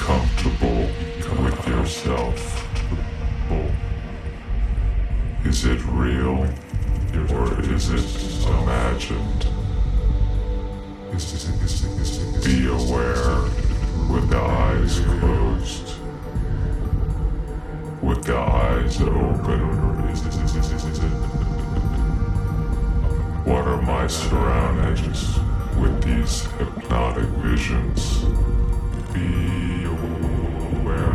comfortable with yourself. Is it real or is it imagined? Be aware with the eyes closed, with the eyes open. What are my surroundings with these hypnotic visions? Be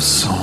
calções.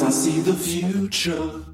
Dimension,